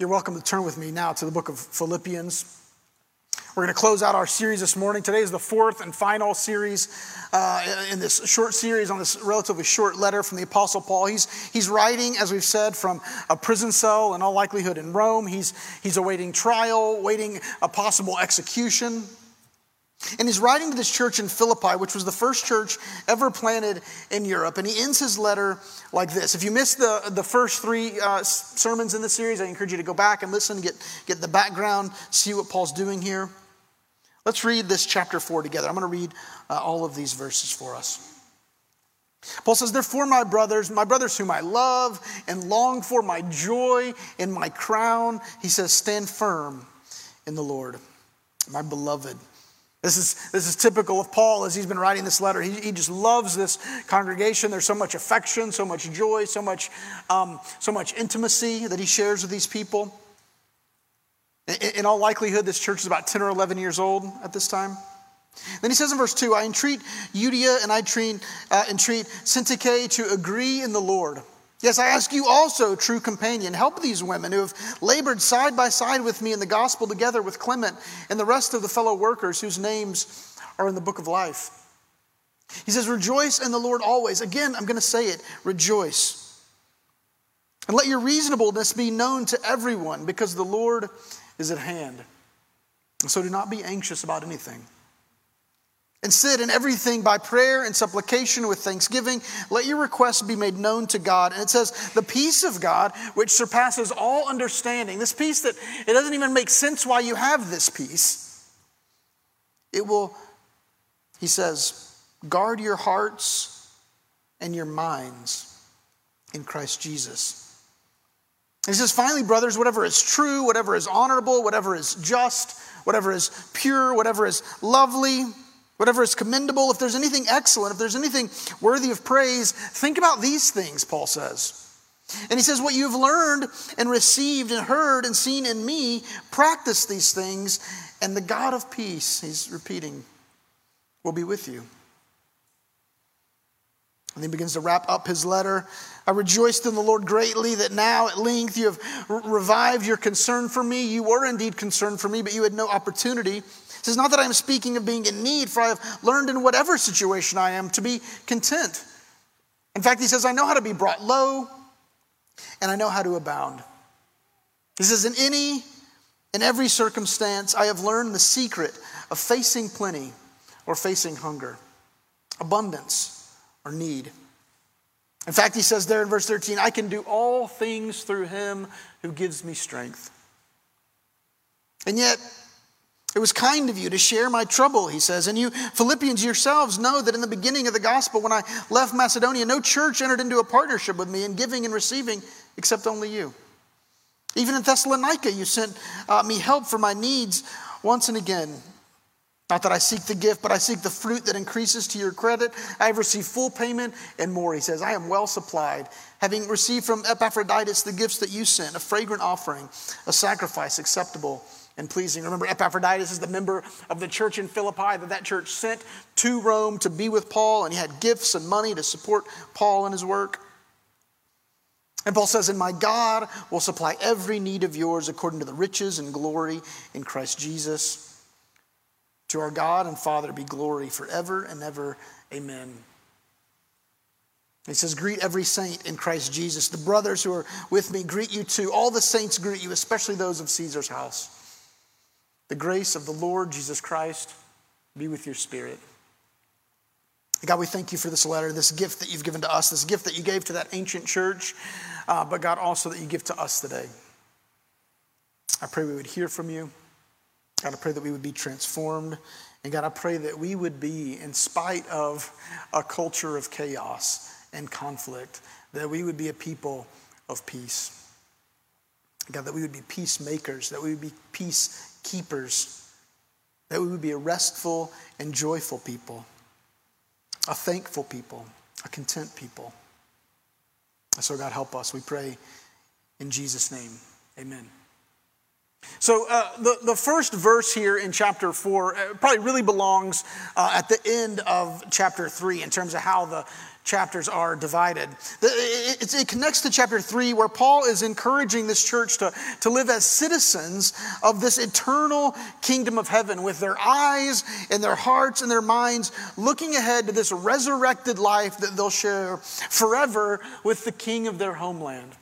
You're welcome to turn with me now to the book of Philippians. We're going to close out our series this morning. Today is the fourth and final series uh, in this short series on this relatively short letter from the Apostle Paul. He's, he's writing, as we've said, from a prison cell in all likelihood in Rome. He's, he's awaiting trial, waiting a possible execution. And he's writing to this church in Philippi, which was the first church ever planted in Europe. And he ends his letter like this. If you missed the, the first three uh, sermons in the series, I encourage you to go back and listen, get, get the background, see what Paul's doing here. Let's read this chapter 4 together. I'm going to read uh, all of these verses for us. Paul says, Therefore, my brothers, my brothers whom I love and long for, my joy and my crown, he says, stand firm in the Lord, my beloved. This is, this is typical of Paul as he's been writing this letter. He, he just loves this congregation. There's so much affection, so much joy, so much, um, so much intimacy that he shares with these people. In, in all likelihood, this church is about 10 or 11 years old at this time. Then he says in verse 2 I entreat Euodia and I entreat, uh, entreat Syntyche to agree in the Lord. Yes, I ask you also, true companion, help these women who have labored side by side with me in the gospel together with Clement and the rest of the fellow workers whose names are in the book of life. He says, Rejoice in the Lord always. Again, I'm going to say it rejoice. And let your reasonableness be known to everyone because the Lord is at hand. So do not be anxious about anything. Instead, in everything by prayer and supplication with thanksgiving, let your requests be made known to God. And it says, the peace of God, which surpasses all understanding, this peace that it doesn't even make sense why you have this peace, it will, he says, guard your hearts and your minds in Christ Jesus. He says, finally, brothers, whatever is true, whatever is honorable, whatever is just, whatever is pure, whatever is lovely, whatever is commendable, if there's anything excellent, if there's anything worthy of praise, think about these things, Paul says. And he says, What you've learned and received and heard and seen in me, practice these things, and the God of peace, he's repeating, will be with you. And he begins to wrap up his letter. I rejoiced in the Lord greatly that now at length you have revived your concern for me. You were indeed concerned for me, but you had no opportunity. It says, Not that I am speaking of being in need, for I have learned in whatever situation I am to be content. In fact, he says, I know how to be brought low, and I know how to abound. He says, In any, in every circumstance, I have learned the secret of facing plenty or facing hunger, abundance or need. In fact, he says there in verse 13, I can do all things through him who gives me strength. And yet, it was kind of you to share my trouble, he says. And you, Philippians yourselves, know that in the beginning of the gospel, when I left Macedonia, no church entered into a partnership with me in giving and receiving except only you. Even in Thessalonica, you sent uh, me help for my needs once and again. Not that I seek the gift, but I seek the fruit that increases to your credit. I have received full payment and more, he says. I am well supplied, having received from Epaphroditus the gifts that you sent, a fragrant offering, a sacrifice acceptable and pleasing. Remember, Epaphroditus is the member of the church in Philippi that that church sent to Rome to be with Paul, and he had gifts and money to support Paul in his work. And Paul says, And my God will supply every need of yours according to the riches and glory in Christ Jesus. To our God and Father be glory forever and ever. Amen. He says, Greet every saint in Christ Jesus. The brothers who are with me greet you too. All the saints greet you, especially those of Caesar's house. The grace of the Lord Jesus Christ be with your spirit. God, we thank you for this letter, this gift that you've given to us, this gift that you gave to that ancient church, uh, but God, also that you give to us today. I pray we would hear from you. God, I pray that we would be transformed. And God, I pray that we would be, in spite of a culture of chaos and conflict, that we would be a people of peace. God, that we would be peacemakers, that we would be peace keepers, that we would be a restful and joyful people, a thankful people, a content people. So, God, help us. We pray in Jesus' name. Amen. So, uh, the, the first verse here in chapter 4 uh, probably really belongs uh, at the end of chapter 3 in terms of how the chapters are divided. It connects to chapter three, where Paul is encouraging this church to, to live as citizens of this eternal kingdom of heaven with their eyes and their hearts and their minds looking ahead to this resurrected life that they'll share forever with the king of their homeland.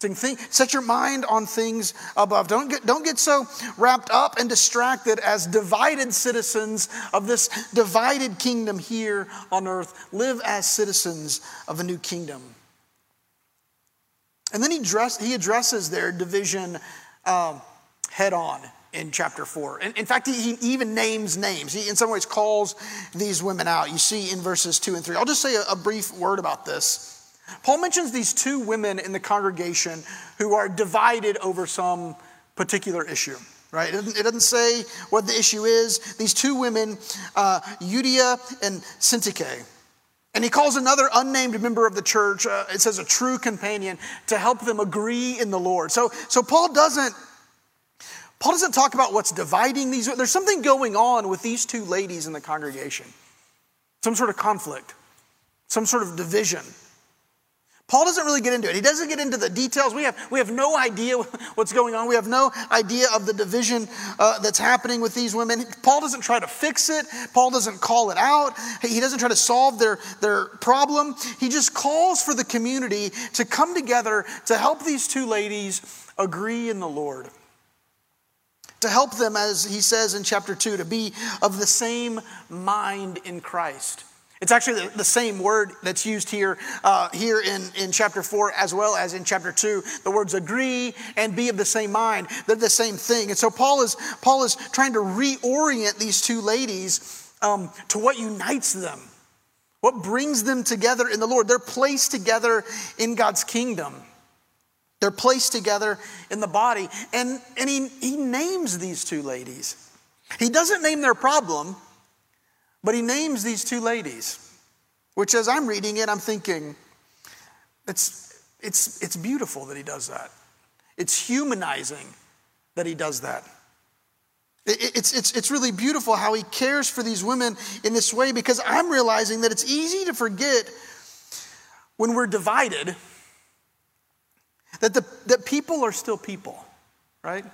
Think, set your mind on things above. Don't get, don't get so wrapped up and distracted as divided citizens of this divided kingdom here on earth. Live as citizens of a new kingdom. And then he, dress, he addresses their division um, head on in chapter 4. In, in fact, he, he, even names names. He, in some ways, calls these women out. You see in verses 2 and 3. I'll just say a, a brief word about this. Paul mentions these two women in the congregation who are divided over some particular issue, right? It doesn't, it doesn't say what the issue is. These two women, uh, Euodia and Syntyche. And he calls another unnamed member of the church, uh, it says a true companion, to help them agree in the Lord. So, so Paul doesn't Paul doesn't talk about what's dividing these. There's something going on with these two ladies in the congregation. Some sort of conflict, some sort of division. Paul doesn't really get into it. He doesn't get into the details. We have, we have no idea what's going on. We have no idea of the division uh, that's happening with these women. Paul doesn't try to fix it. Paul doesn't call it out. He doesn't try to solve their, their problem. He just calls for the community to come together to help these two ladies agree in the Lord. To help them, as he says in chapter 2, to be of the same mind in Christ. It's actually the, the same word that's used here, uh, here in, in chapter 4 as well as in chapter 2. The words agree and be of the same mind. They're the same thing. And so Paul is, Paul is trying to reorient these two ladies um, to what unites them, what brings them together in the Lord. They're placed together in God's kingdom. They're placed together in the body. And, and he, he names these two ladies. He doesn't name their problem, but he names these two ladies, which as I'm reading it, I'm thinking, it's, it's, it's beautiful that he does that. It's humanizing that he does that. It's, it's, it's really beautiful how he cares for these women in this way because I'm realizing that it's easy to forget when we're divided that, the, that people are still people, right?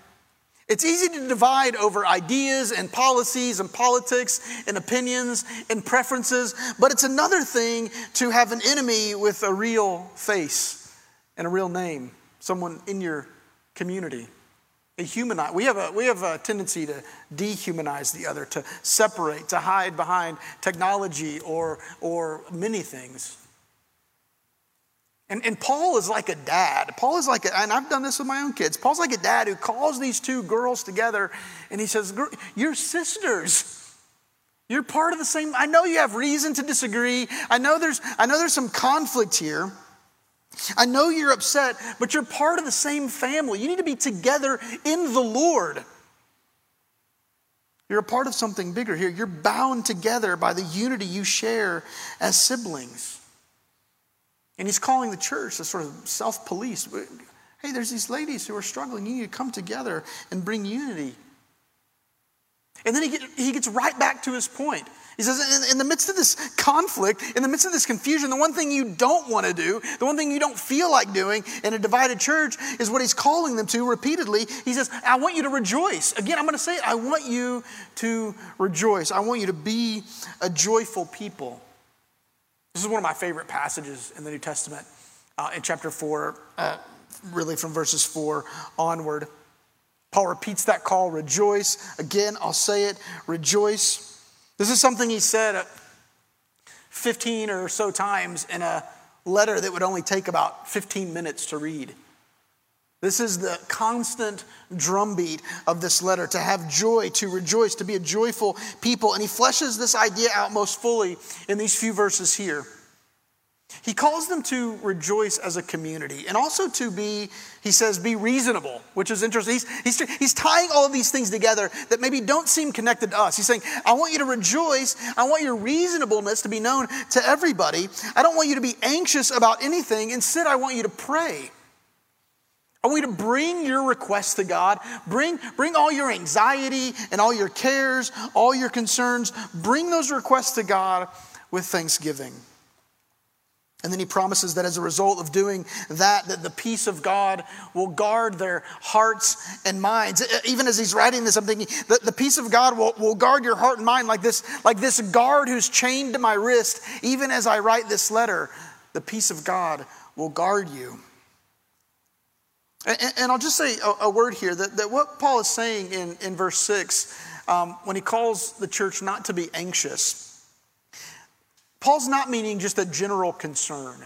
It's easy to divide over ideas and policies and politics and opinions and preferences, but it's another thing to have an enemy with a real face and a real name, someone in your community. A humanize. We have a, we have a tendency to dehumanize the other, to separate, to hide behind technology or, or many things. And, and Paul is like a dad. Paul is like, a, and I've done this with my own kids. Paul's like a dad who calls these two girls together and he says, You're sisters. You're part of the same. I know you have reason to disagree. I know there's, I know there's some conflict here. I know you're upset, but you're part of the same family. You need to be together in the Lord. You're a part of something bigger here. You're bound together by the unity you share as siblings. And he's calling the church to sort of self police. Hey, there's these ladies who are struggling. You need to come together and bring unity. And then he, he gets right back to his point. He says, in, in, the midst of this conflict, in the midst of this confusion, the one thing you don't want to do, the one thing you don't feel like doing in a divided church is what he's calling them to repeatedly. He says, I want you to rejoice. Again, I'm going to say it. I want you to rejoice. I want you to be a joyful people. This is one of my favorite passages in the New Testament, uh, in chapter 4, uh, really from verses 4 onward. Paul repeats that call, rejoice. Again, I'll say it, rejoice. This is something he said 15 or so times in a letter that would only take about 15 minutes to read. This is the constant drumbeat of this letter to have joy, to rejoice, to be a joyful people. And he fleshes this idea out most fully in these few verses here. He calls them to rejoice as a community and also to be, he says, be reasonable, which is interesting. He's, he's, he's tying all of these things together that maybe don't seem connected to us. He's saying, I want you to rejoice. I want your reasonableness to be known to everybody. I don't want you to be anxious about anything. Instead, I want you to pray. Want you to bring your requests to God. Bring, bring all your anxiety and all your cares, all your concerns. Bring those requests to God with thanksgiving. And then he promises that as a result of doing that, that the peace of God will guard their hearts and minds. Even as he's writing this, I'm thinking that the peace of God will, will guard your heart and mind like this, like this guard who's chained to my wrist. Even as I write this letter, the peace of God will guard you. And, and I'll just say a, a, word here that, that what Paul is saying in, in verse 6, um, when he calls the church not to be anxious, Paul's not meaning just a general concern,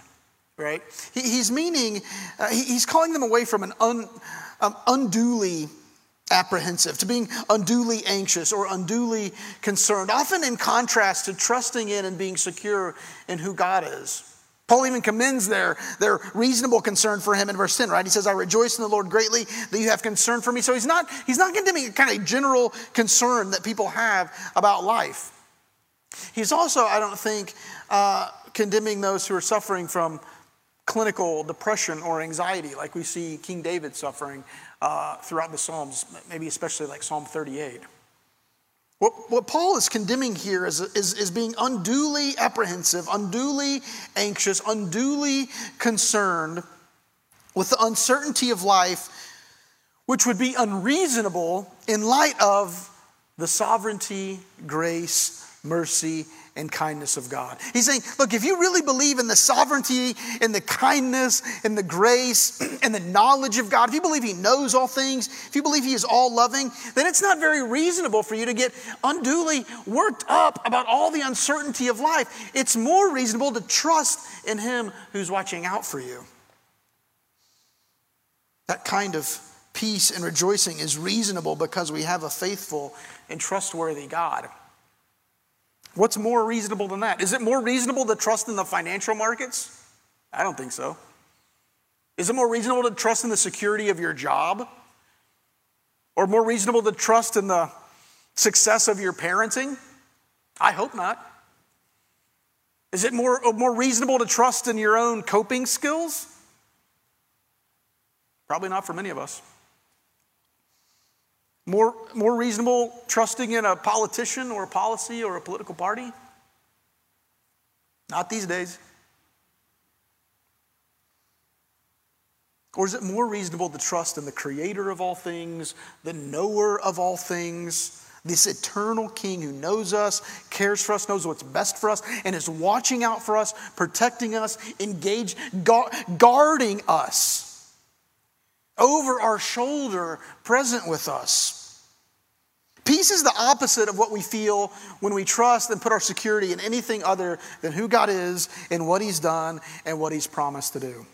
right? He, he's meaning, uh, he, he's calling them away from an un, um, unduly apprehensive, to being unduly anxious or unduly concerned, often in contrast to trusting in and being secure in who God is. Paul even commends their, their reasonable concern for him in verse 10, right? He says, I rejoice in the Lord greatly that you have concern for me. So he's not, he's not condemning a kind of general concern that people have about life. He's also, I don't think, uh, condemning those who are suffering from clinical depression or anxiety, like we see King David suffering uh, throughout the Psalms, maybe especially like Psalm 38. What, what Paul is condemning here is, is, is being unduly apprehensive, unduly anxious, unduly concerned with the uncertainty of life, which would be unreasonable in light of the sovereignty, grace, mercy, and kindness of God. He's saying, look, if you really believe in the sovereignty and the kindness and the grace and the knowledge of God, if you believe He knows all things, if you believe He is all loving, then it's not very reasonable for you to get unduly worked up about all the uncertainty of life. It's more reasonable to trust in Him who's watching out for you. That kind of peace and rejoicing is reasonable because we have a faithful and trustworthy God. What's more reasonable than that? Is it more reasonable to trust in the financial markets? I don't think so. Is it more reasonable to trust in the security of your job? Or more reasonable to trust in the success of your parenting? I hope not. Is it more, uh, more reasonable to trust in your own coping skills? Probably not for many of us. More, more reasonable trusting in a politician or a policy or a political party? Not these days. Or is it more reasonable to trust in the creator of all things, the knower of all things, this eternal king who knows us, cares for us, knows what's best for us, and is watching out for us, protecting us, engaged, guarding us? Over our shoulder, present with us. Peace is the opposite of what we feel when we trust and put our security in anything other than who God is and what He's done and what He's promised to do.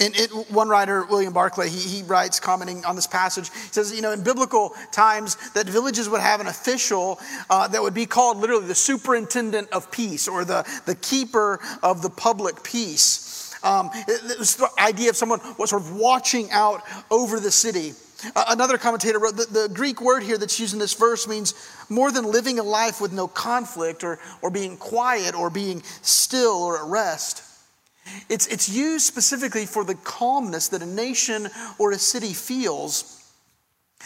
And it, one writer, William Barclay, he, he writes, commenting on this passage, he says, you know, in biblical times, that villages would have an official uh, that would be called literally the superintendent of peace or the, the keeper of the public peace. Um, idea of someone was sort of watching out over the city. Another commentator wrote that the Greek word here that's used in this verse means more than living a life with no conflict or, or being quiet or being still or at rest. It's, it's used specifically for the calmness that a nation or a city feels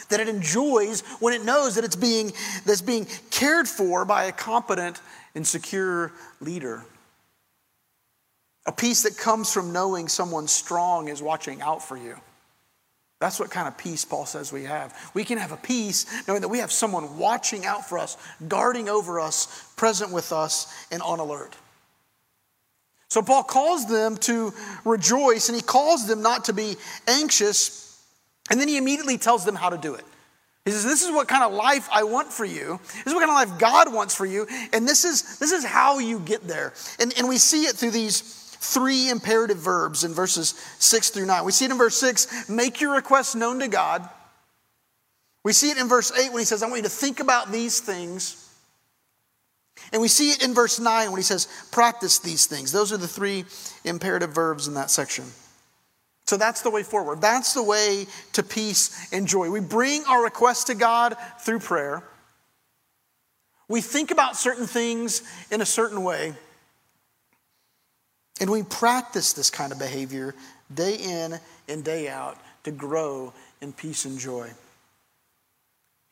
that it enjoys when it knows that it's being, that's being cared for by a competent and secure leader. A peace that comes from knowing someone strong is watching out for you. That's what kind of peace Paul says we have. We can have a peace knowing that we have someone watching out for us, guarding over us, present with us, and on alert. So Paul calls them to rejoice and he calls them not to be anxious, and then he immediately tells them how to do it. He says, This is what kind of life I want for you. This is what kind of life God wants for you. And this is, this is how you get there. And, and we see it through these three imperative verbs in verses 6 through 9. We see it in verse 6 make your requests known to God. We see it in verse 8 when he says, I want you to think about these things. And we see it in verse 9 when he says, practice these things. Those are the three imperative verbs in that section. So that's the way forward. That's the way to peace and joy. We bring our requests to God through prayer. We think about certain things in a certain way. And we practice this kind of behavior day in and day out to grow in peace and joy.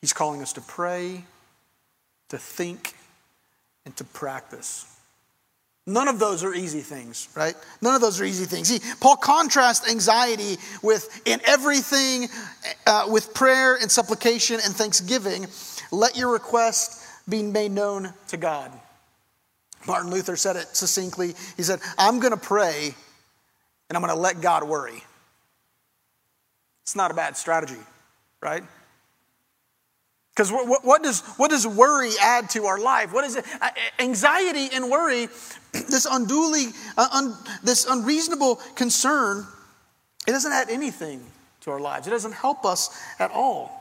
He's calling us to pray, to think, and to practice. None of those are easy things, right? None of those are easy things. See, Paul contrasts anxiety with in everything uh, with prayer and supplication and thanksgiving. Let your request be made known to God. Martin Luther said it succinctly. He said, I'm going to pray and I'm going to let God worry. It's not a bad strategy, right? Because what, what, does, what does worry add to our life? What is it? Anxiety and worry, this unduly, uh, un, this unreasonable concern, it doesn't add anything to our lives. It doesn't help us at all.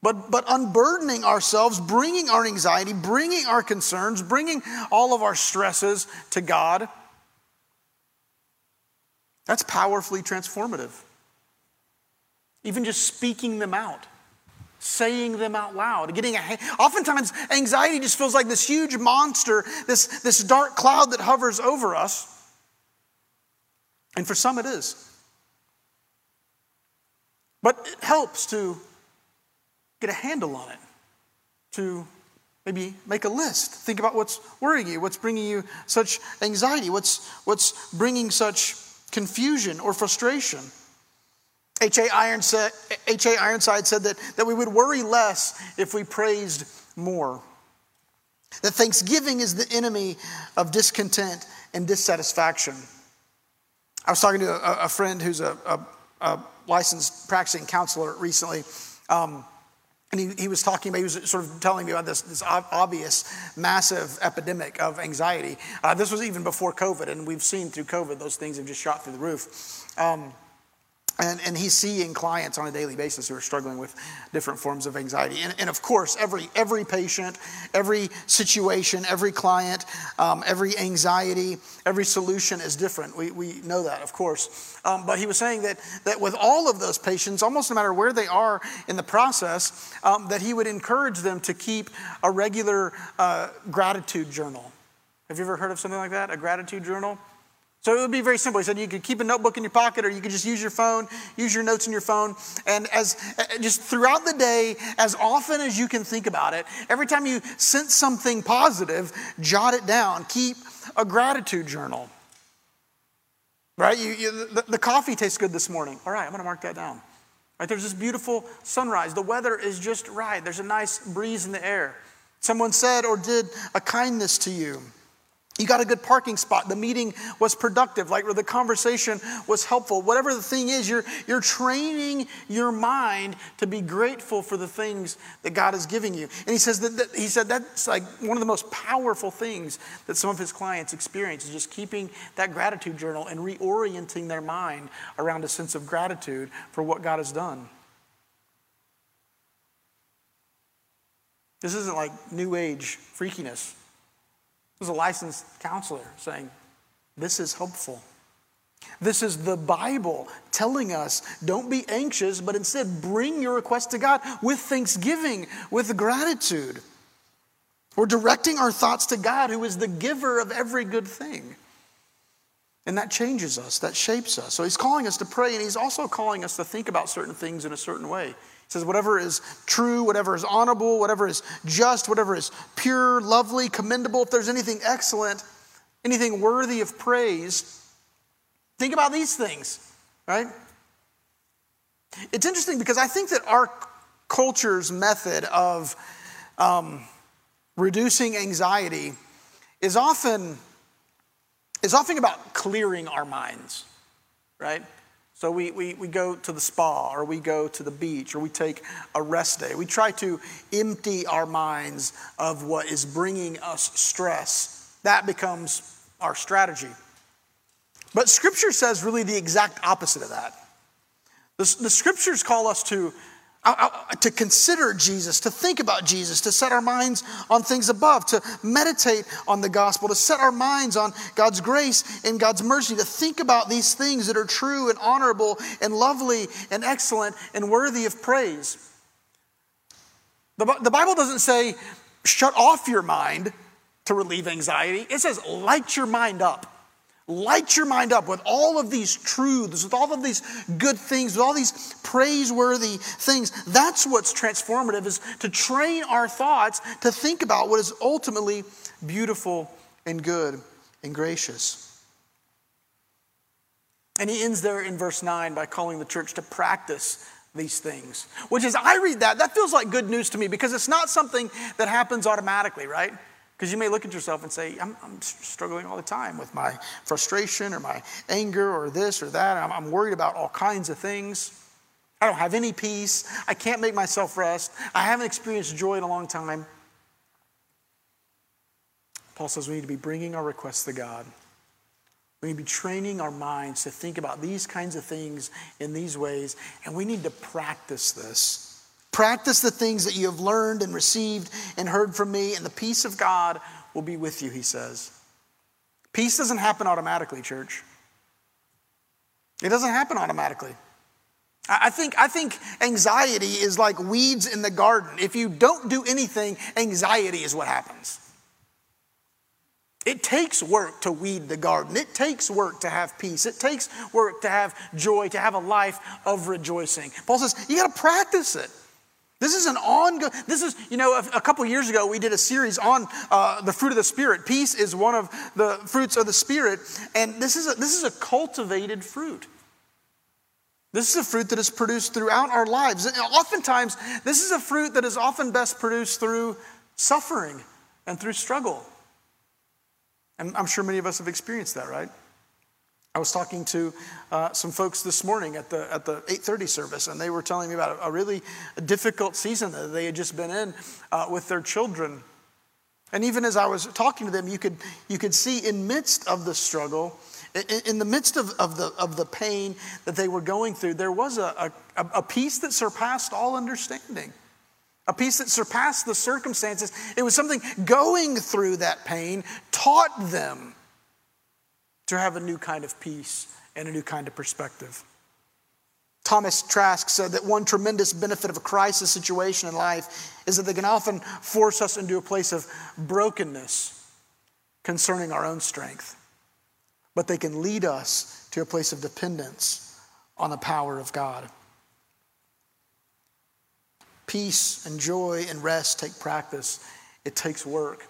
But, but unburdening ourselves, bringing our anxiety, bringing our concerns, bringing all of our stresses to God, that's powerfully transformative. Even just speaking them out saying them out loud getting a oftentimes anxiety just feels like this huge monster this, this dark cloud that hovers over us and for some it is but it helps to get a handle on it to maybe make a list think about what's worrying you what's bringing you such anxiety what's what's bringing such confusion or frustration H.A. Ironside, Ironside said that, that we would worry less if we praised more. That thanksgiving is the enemy of discontent and dissatisfaction. I was talking to a, a friend who's a, a, a, licensed practicing counselor recently. Um, and he, he was talking about, he was sort of telling me about this, this obvious, massive epidemic of anxiety. Uh, this was even before COVID, and we've seen through COVID, those things have just shot through the roof. Um, and, and he's seeing clients on a daily basis who are struggling with different forms of anxiety. And, and of course, every, every patient, every situation, every client, um, every anxiety, every solution is different. We, we know that, of course. Um, but he was saying that, that with all of those patients, almost no matter where they are in the process, um, that he would encourage them to keep a regular uh, gratitude journal. Have you ever heard of something like that? A gratitude journal? So it would be very simple. He said you could keep a notebook in your pocket or you could just use your phone, use your notes in your phone. And as uh, just throughout the day, as often as you can think about it, every time you sense something positive, jot it down. Keep a gratitude journal. Right? You, you, the, the coffee tastes good this morning. All right, I'm going to mark that down. Right? There's this beautiful sunrise. The weather is just right. There's a nice breeze in the air. Someone said or did a kindness to you. You got a good parking spot. The meeting was productive, like the conversation was helpful. Whatever the thing is, you're, you're training your mind to be grateful for the things that God is giving you. And he says that, that he said that's like one of the most powerful things that some of his clients experience is just keeping that gratitude journal and reorienting their mind around a sense of gratitude for what God has done. This isn't like new age freakiness was a licensed counselor saying, This is hopeful. This is the Bible telling us don't be anxious, but instead bring your request to God with thanksgiving, with gratitude. We're directing our thoughts to God, who is the giver of every good thing. And that changes us, that shapes us. So he's calling us to pray, and he's also calling us to think about certain things in a certain way. He says, whatever is true, whatever is honorable, whatever is just, whatever is pure, lovely, commendable, if there's anything excellent, anything worthy of praise, think about these things, right? It's interesting because I think that our culture's method of um, reducing anxiety is often is often about clearing our minds, right? So we, we, we go to the spa or we go to the beach or we take a rest day. We try to empty our minds of what is bringing us stress. That becomes our strategy. But Scripture says really the exact opposite of that. The, the Scriptures call us to to consider Jesus, to think about Jesus, to set our minds on things above, to meditate on the gospel, to set our minds on God's grace and God's mercy, to think about these things that are true and honorable and lovely and excellent and worthy of praise. The, Bible doesn't say shut off your mind to relieve anxiety, it says light your mind up. Light your mind up with all of these truths, with all of these good things, with all these praiseworthy things. That's what's transformative is to train our thoughts to think about what is ultimately beautiful and good and gracious. And he ends there in verse 9 by calling the church to practice these things, which is, I read that, that feels like good news to me because it's not something that happens automatically, right? Because you may look at yourself and say, I'm, I'm, struggling all the time with my frustration or my anger or this or that. I'm, I'm worried about all kinds of things. I don't have any peace. I can't make myself rest. I haven't experienced joy in a long time. Paul says we need to be bringing our requests to God. We need to be training our minds to think about these kinds of things in these ways, and we need to practice this. Practice the things that you have learned and received and heard from me, and the peace of God will be with you, he says. Peace doesn't happen automatically, church. It doesn't happen automatically. I think, I think anxiety is like weeds in the garden. If you don't do anything, anxiety is what happens. It takes work to weed the garden. It takes work to have peace. It takes work to have joy, to have a life of rejoicing. Paul says, you got to practice it. This is an ongoing, this is, you know, a, a couple years ago we did a series on uh, the fruit of the Spirit. Peace is one of the fruits of the Spirit, and this is a, this is a cultivated fruit. This is a fruit that is produced throughout our lives. And oftentimes, this is a fruit that is often best produced through suffering and through struggle. And I'm sure many of us have experienced that, right? I was talking to uh, some folks this morning at the at the 8:30 service, and they were telling me about a, a really difficult season that they had just been in uh, with their children. And even as I was talking to them, you could you could see in midst of the struggle, in, in the midst of, of the of the pain that they were going through, there was a, a, a peace that surpassed all understanding a peace that surpassed the circumstances. It was something going through that pain taught them to have a new kind of peace and a new kind of perspective. Thomas Trask said that one tremendous benefit of a crisis situation in life is that they can often force us into a place of brokenness concerning our own strength, but they can lead us to a place of dependence on the power of God. Peace and joy and rest take practice, it takes work.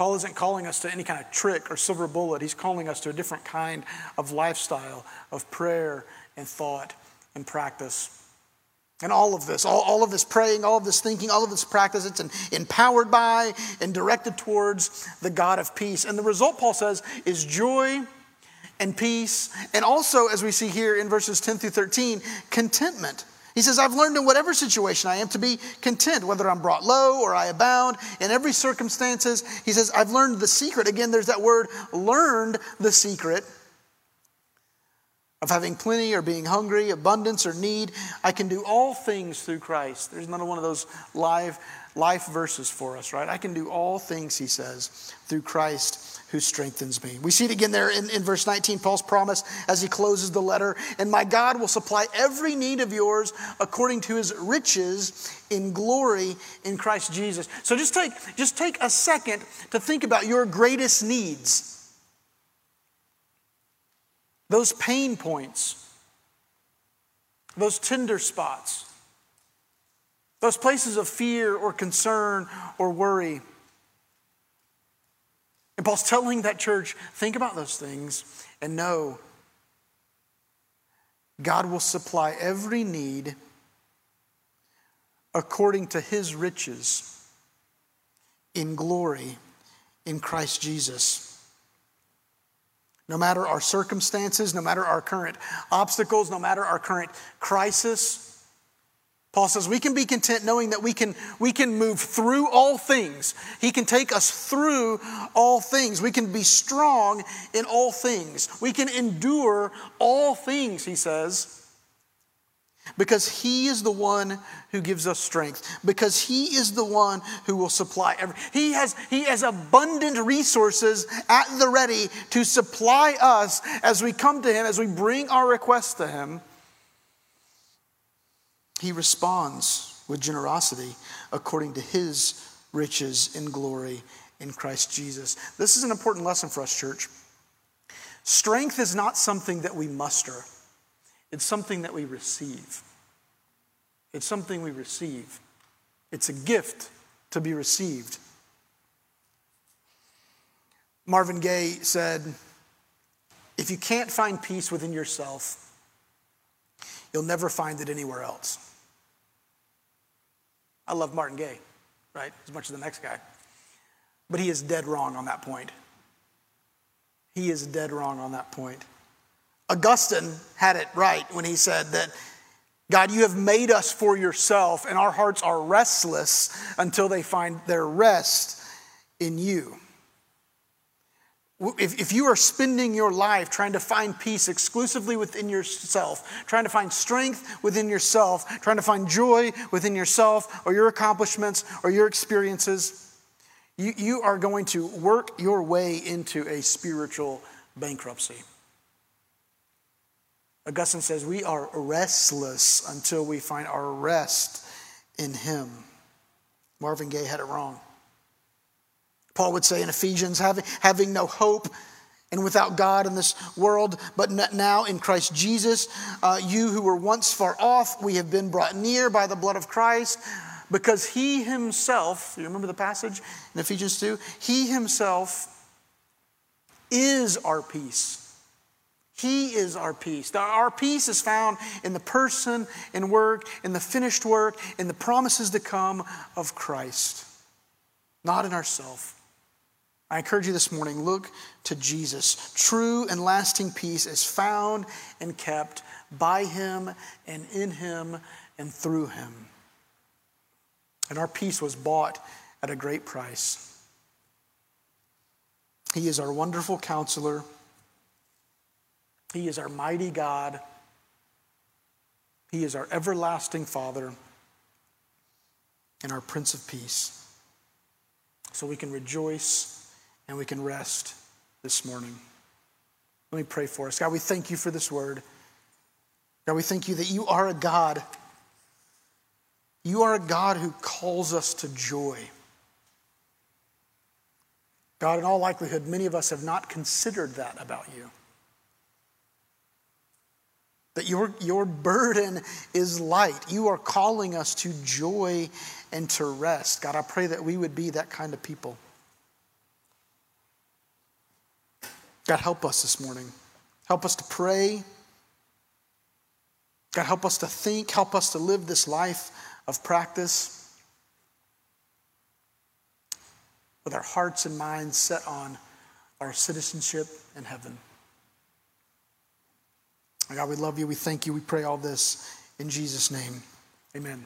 Paul isn't calling us to any kind of trick or silver bullet. He's calling us to a different kind of lifestyle of prayer and thought and practice. And all of this, all, all of this praying, all of this thinking, all of this practice, it's an, empowered by and directed towards the God of peace. And the result, Paul says, is joy and peace. And also, as we see here in verses 10 through 13, contentment. He says, I've learned in whatever situation I am to be content, whether I'm brought low or I abound in every circumstances. He says, I've learned the secret. Again, there's that word, learned the secret of having plenty or being hungry, abundance or need. I can do all things through Christ. There's another one of those live life verses for us, right? I can do all things, he says, through Christ who strengthens me. We see it again there in, in verse 19, Paul's promise as he closes the letter. And my God will supply every need of yours according to his riches in glory in Christ Jesus. So just take, just take a second to think about your greatest needs. Those pain points, those tender spots, those places of fear or concern or worry. And Paul's telling that church think about those things and know God will supply every need according to his riches in glory in Christ Jesus. No matter our circumstances, no matter our current obstacles, no matter our current crisis, Paul says we can be content knowing that we can, we can move through all things. He can take us through all things. We can be strong in all things. We can endure all things, he says, because he is the one who gives us strength, because he is the one who will supply every. He has, he has abundant resources at the ready to supply us as we come to him, as we bring our requests to him he responds with generosity according to his riches in glory in Christ Jesus. This is an important lesson for us, church. Strength is not something that we muster, it's something that we receive. It's something we receive. It's a gift to be received. Marvin Gaye said, If you can't find peace within yourself, you'll never find it anywhere else. I love Marvin Gaye, right? As much as the next guy. But he is dead wrong on that point. He is dead wrong on that point. Augustine had it right when he said that God, you have made us for yourself, and our hearts are restless until they find their rest in you. If, if you are spending your life trying to find peace exclusively within yourself, trying to find strength within yourself, trying to find joy within yourself or your accomplishments or your experiences, you, you are going to work your way into a spiritual bankruptcy. Augustine says, We are restless until we find our rest in Him. Marvin Gaye had it wrong. Paul would say in Ephesians, having, having no hope and without God in this world, but now in Christ Jesus, uh, you who were once far off, we have been brought near by the blood of Christ, because he himself, you remember the passage in Ephesians 2? He himself is our peace. He is our peace. Our peace is found in the person and work, in the finished work, in the promises to come of Christ, not in ourselves. I encourage you this morning look to Jesus. True and lasting peace is found and kept by him and in him and through him. And our peace was bought at a great price. He is our wonderful counselor. He is our mighty God. He is our everlasting Father and our Prince of Peace. So we can rejoice and we can rest this morning. Let me pray for us. God, we thank you for this word. God, we thank you that you are a God. You are a God who calls us to joy. God, in all likelihood, many of us have not considered that about you. That your, your burden is light. You are calling us to joy and to rest. God, I pray that we would be that kind of people. God, help us this morning. Help us to pray. God, help us to think. Help us to live this life of practice with our hearts and minds set on our citizenship in heaven. God, we love you. We thank you. We pray all this in Jesus' name. Amen.